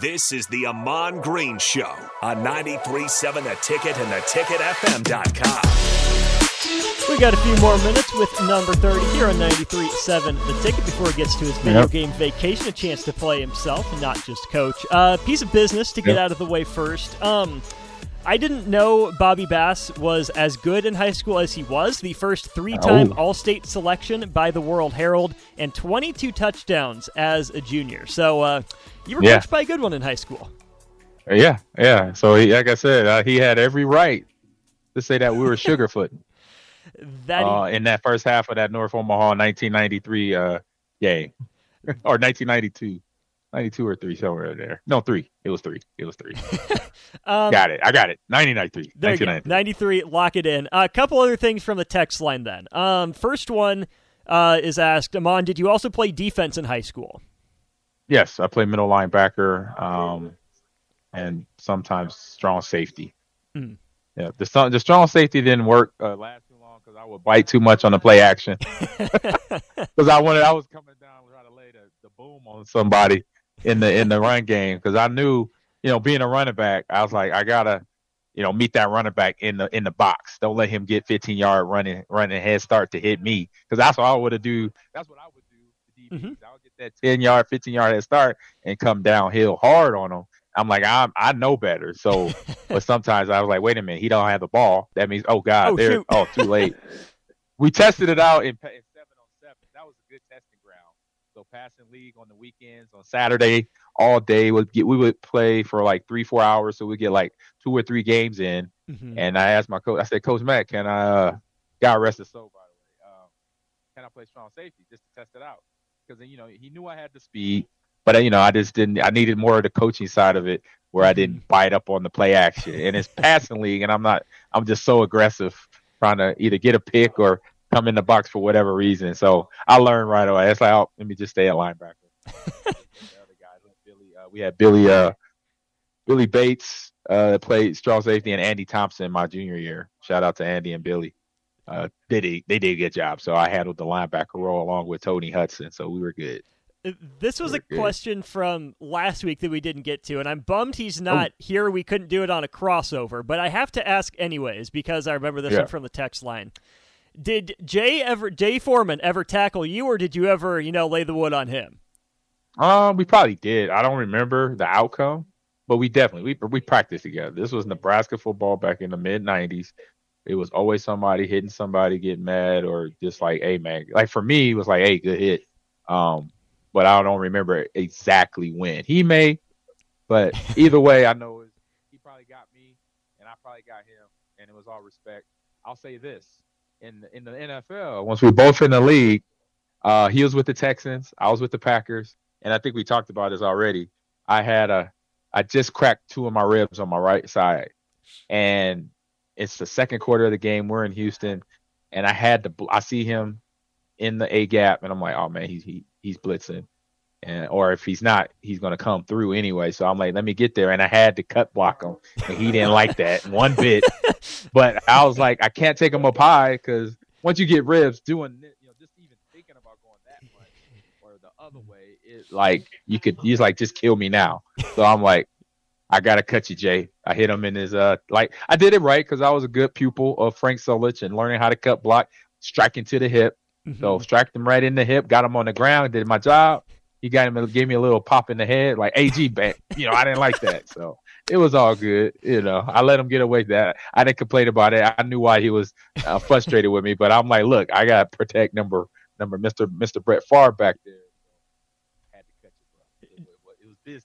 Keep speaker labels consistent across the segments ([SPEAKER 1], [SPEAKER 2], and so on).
[SPEAKER 1] This is the Ahman Green Show on 93.7 The Ticket and theticketfm.com.
[SPEAKER 2] We got a few more minutes with number 30 here on 93.7 The Ticket before he gets to his video
[SPEAKER 3] Yep.
[SPEAKER 2] game vacation, a chance to play himself and not just coach. Uh, piece of business to get
[SPEAKER 3] Yep.
[SPEAKER 2] out of the way first. Um, I didn't know Bobby Bass was as good in high school as he was. The first three-time
[SPEAKER 3] Oh.
[SPEAKER 2] All-State selection by the World Herald and 22 touchdowns as a junior. So uh, you were
[SPEAKER 3] Yeah.
[SPEAKER 2] coached by a good one in high school.
[SPEAKER 3] Yeah, yeah. So he, like I said, uh, he had every right to say that we were sugarfoot
[SPEAKER 2] That
[SPEAKER 3] uh, in that first half of that North Omaha 1993 uh, game, or 1992, 92 or three somewhere there. No, three. It was three. It was three.
[SPEAKER 2] um,
[SPEAKER 3] got it. I got it. 1993.
[SPEAKER 2] There you go. 93, lock it in. A couple other things from the text line then. Um, first one uh, is asked, Ahman, did you also play defense in high school?
[SPEAKER 3] Yes, I play middle linebacker, um, and sometimes strong safety.
[SPEAKER 2] Hmm.
[SPEAKER 3] Yeah, the strong, the strong safety didn't work uh, last too long because I would bite too much on the play action. Because I wanted, I was coming down trying to lay the, the boom on somebody in the in the run game because I knew, you know, being a running back, I was like, I gotta, you know, meet that running back in the in the box. Don't let him get 15 yard running running head start to hit me because that's what I would do. That's what I would do. To DBs. I would get that 10 yard, 15 yard head start and come downhill hard on them. I'm like, I I know better. So, but sometimes I was like, wait a minute, he don't have the ball. That means, oh God,
[SPEAKER 2] Oh,
[SPEAKER 3] there.
[SPEAKER 2] shoot.
[SPEAKER 3] Oh, too late. we tested it out in, in seven on seven. That was a good testing ground. So passing league on the weekends on Saturday all day would get we would play for like three four hours. So we get like two or three games in.
[SPEAKER 2] Mhm.
[SPEAKER 3] And I asked my coach, I said, Coach Matt, can I uh, got arrested so by the way? Um, can I play strong safety just to test it out? Because you know he knew I had the speed, but you know I just didn't. I needed more of the coaching side of it where I didn't bite up on the play action. And it's passing league, and I'm not. I'm just so aggressive trying to either get a pick or come in the box for whatever reason. So I learned right away. It's like, oh, let me just stay at linebacker. the other guys, like Billy, uh, we had Billy, uh, Billy Bates, uh, played strong safety, and Andy Thompson my junior year. Shout out to Andy and Billy. Uh, they did they did a good job. So I handled the linebacker role along with Tony Hudson. So we were good.
[SPEAKER 2] This was a
[SPEAKER 3] good.
[SPEAKER 2] question from last week that we didn't get to, and I'm bummed he's
[SPEAKER 3] Oh.
[SPEAKER 2] not here. We couldn't do it on a crossover, but I have to ask anyways because I remember this
[SPEAKER 3] Yeah.
[SPEAKER 2] one from the text line. Did Jay ever, Jay Foreman, ever tackle you, or did you ever, you know, lay the wood on him?
[SPEAKER 3] Um, we probably did. I don't remember the outcome, but we definitely we we practiced together. This was Nebraska football back in the mid '90s. It was always somebody hitting somebody, getting mad, or just like, "Hey man," like for me, it was like, "Hey, good hit." Um, but I don't remember exactly when he may. But either way, I know he probably got me, and I probably got him, and it was all respect. I'll say this: in in the NFL, once we are both in the league, uh, he was with the Texans, I was with the Packers, and I think we talked about this already. I had a, I just cracked two of my ribs on my right side, and it's the second quarter of the game. We're in Houston, and I had to. I see him in the A gap, and I'm like, oh man, he's he, he's blitzing, and or if he's not, he's gonna come through anyway. So I'm like, let me get there, and I had to cut block him, and he didn't like that one bit. But I was like, I can't take him up high because once you get ribs, doing it, you know, just even thinking about going that way or the other way, it like you could. He's like, just kill me now. So I'm like. I gotta cut you, Jay. I hit him in his uh like I did it right because I was a good pupil of Frank Solich and learning how to cut block, striking to the hip. So
[SPEAKER 2] Mhm.
[SPEAKER 3] struck him right in the hip, got him on the ground, did my job. He got him, gave me a little pop in the head, like AG back. You know, I didn't like that, so it was all good. You know, I let him get away with that. I didn't complain about it. I knew why he was uh, frustrated with me, but I'm like, look, I gotta protect number number Mister Mister Brett Favre back there. Had to bro. It, was- it was business,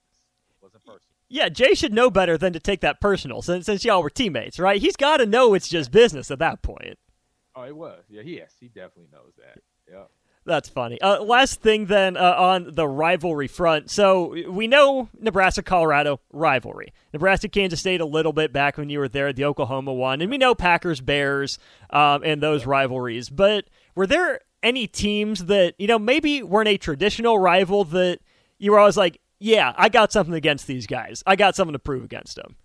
[SPEAKER 3] it wasn't personal.
[SPEAKER 2] Yeah, Jay should know better than to take that personal since since y'all were teammates, right? He's got to know it's just business at that point.
[SPEAKER 3] Oh, it was. Yeah, he yes, he definitely knows that. Yeah.
[SPEAKER 2] That's funny. Uh, last thing then uh, on the rivalry front. So we know Nebraska Colorado rivalry. Nebraska Kansas State a little bit back when you were there, the Oklahoma one, and we know Packers Bears um, and those rivalries. But were there any teams that you know maybe weren't a traditional rival that you were always like, yeah, I got something against these guys. I got something to prove against them.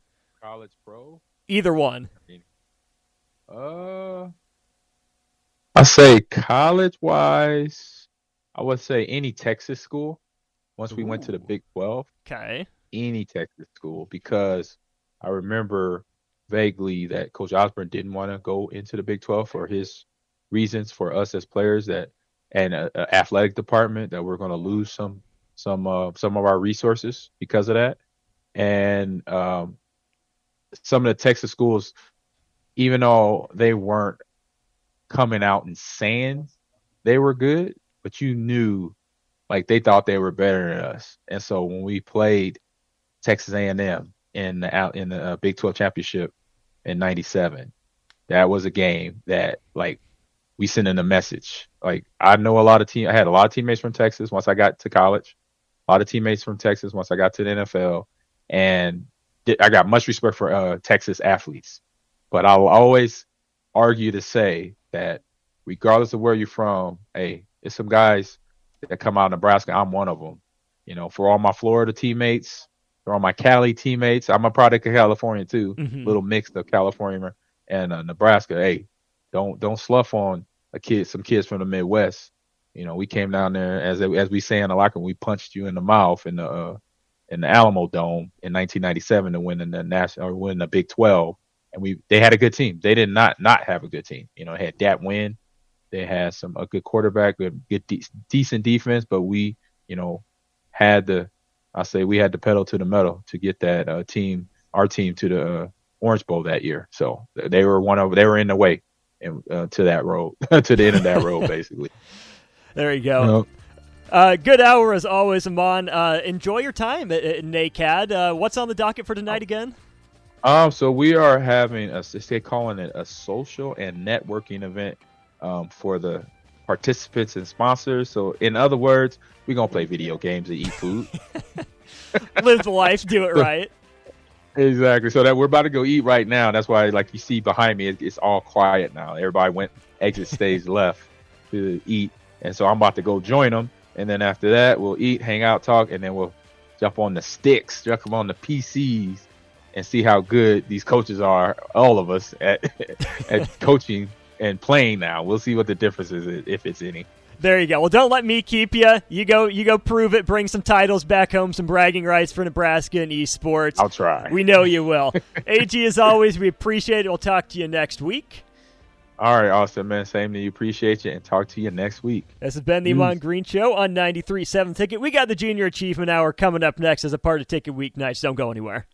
[SPEAKER 3] College pro.
[SPEAKER 2] Either one.
[SPEAKER 3] Uh, I say college wise, I would say any Texas school. Once we went to the Big Twelve,
[SPEAKER 2] Okay.
[SPEAKER 3] any Texas school because I remember vaguely that Coach Osborne didn't want to go into the Big 12 for his reasons for us as players that and a, a athletic department that we're going to lose some some uh, some of our resources because of that. And um, some of the Texas schools, even though they weren't coming out and saying they were good, but you knew like they thought they were better than us. And so when we played Texas A&M in the out in the uh, Big 12 championship in 97, that was a game that like we sent in a message. Like I know a lot of team I had a lot of teammates from Texas once I got to college. A lot of teammates from Texas once I got to the NFL and I got much respect for uh, Texas athletes. But I'll always argue to say that regardless of where you're from, hey, it's some guys that come out of Nebraska. I'm one of them. You know, for all my Florida teammates, for all my Cali teammates, I'm a product of California too. Mm-hmm. Little mix of California and uh, Nebraska. Hey, don't don't slough on a kid, some kids from the Midwest. You know, we came down there as as we say in the locker, room, we punched you in the mouth in the uh, in the Alamo Dome in 1997 to win in the national or win the Big 12, and we they had a good team. They did not not have a good team. You know, had Dat win. they had some a good quarterback, good good de- decent defense, but we you know had the I say we had the pedal to the metal to get that uh, team our team to the uh, Orange Bowl that year. So they were one of they were in the way and uh, to that road to the end of that road basically.
[SPEAKER 2] There you go. You know, uh, good hour as always, Ahman. Uh, enjoy your time at, at NACAD. Uh, what's on the docket for tonight again?
[SPEAKER 3] Um, so we are having a they calling it a social and networking event um, for the participants and sponsors. So in other words, we're gonna play video games and eat food.
[SPEAKER 2] Live the life, do it right.
[SPEAKER 3] Exactly. So that we're about to go eat right now. That's why, like you see behind me, it's all quiet now. Everybody went exit stage left to eat, and so I'm about to go join them and then after that we'll eat, hang out, talk, and then we'll jump on the sticks, jump on the PCs, and see how good these coaches are, all of us at at coaching and playing. Now we'll see what the difference is if it's any.
[SPEAKER 2] There you go. Well, don't let me keep you. You go. You go. Prove it. Bring some titles back home. Some bragging rights for Nebraska and esports.
[SPEAKER 3] I'll try.
[SPEAKER 2] We know you will. Ag, as always, we appreciate it. We'll talk to you next week.
[SPEAKER 3] All right, awesome, man. Same to you. Appreciate you, and talk to you next week.
[SPEAKER 2] This has been the mm. Ahman Green Show on 93.7 Ticket. We got the Junior Achievement Hour coming up next as a part of Ticket Week Nights. Don't go anywhere.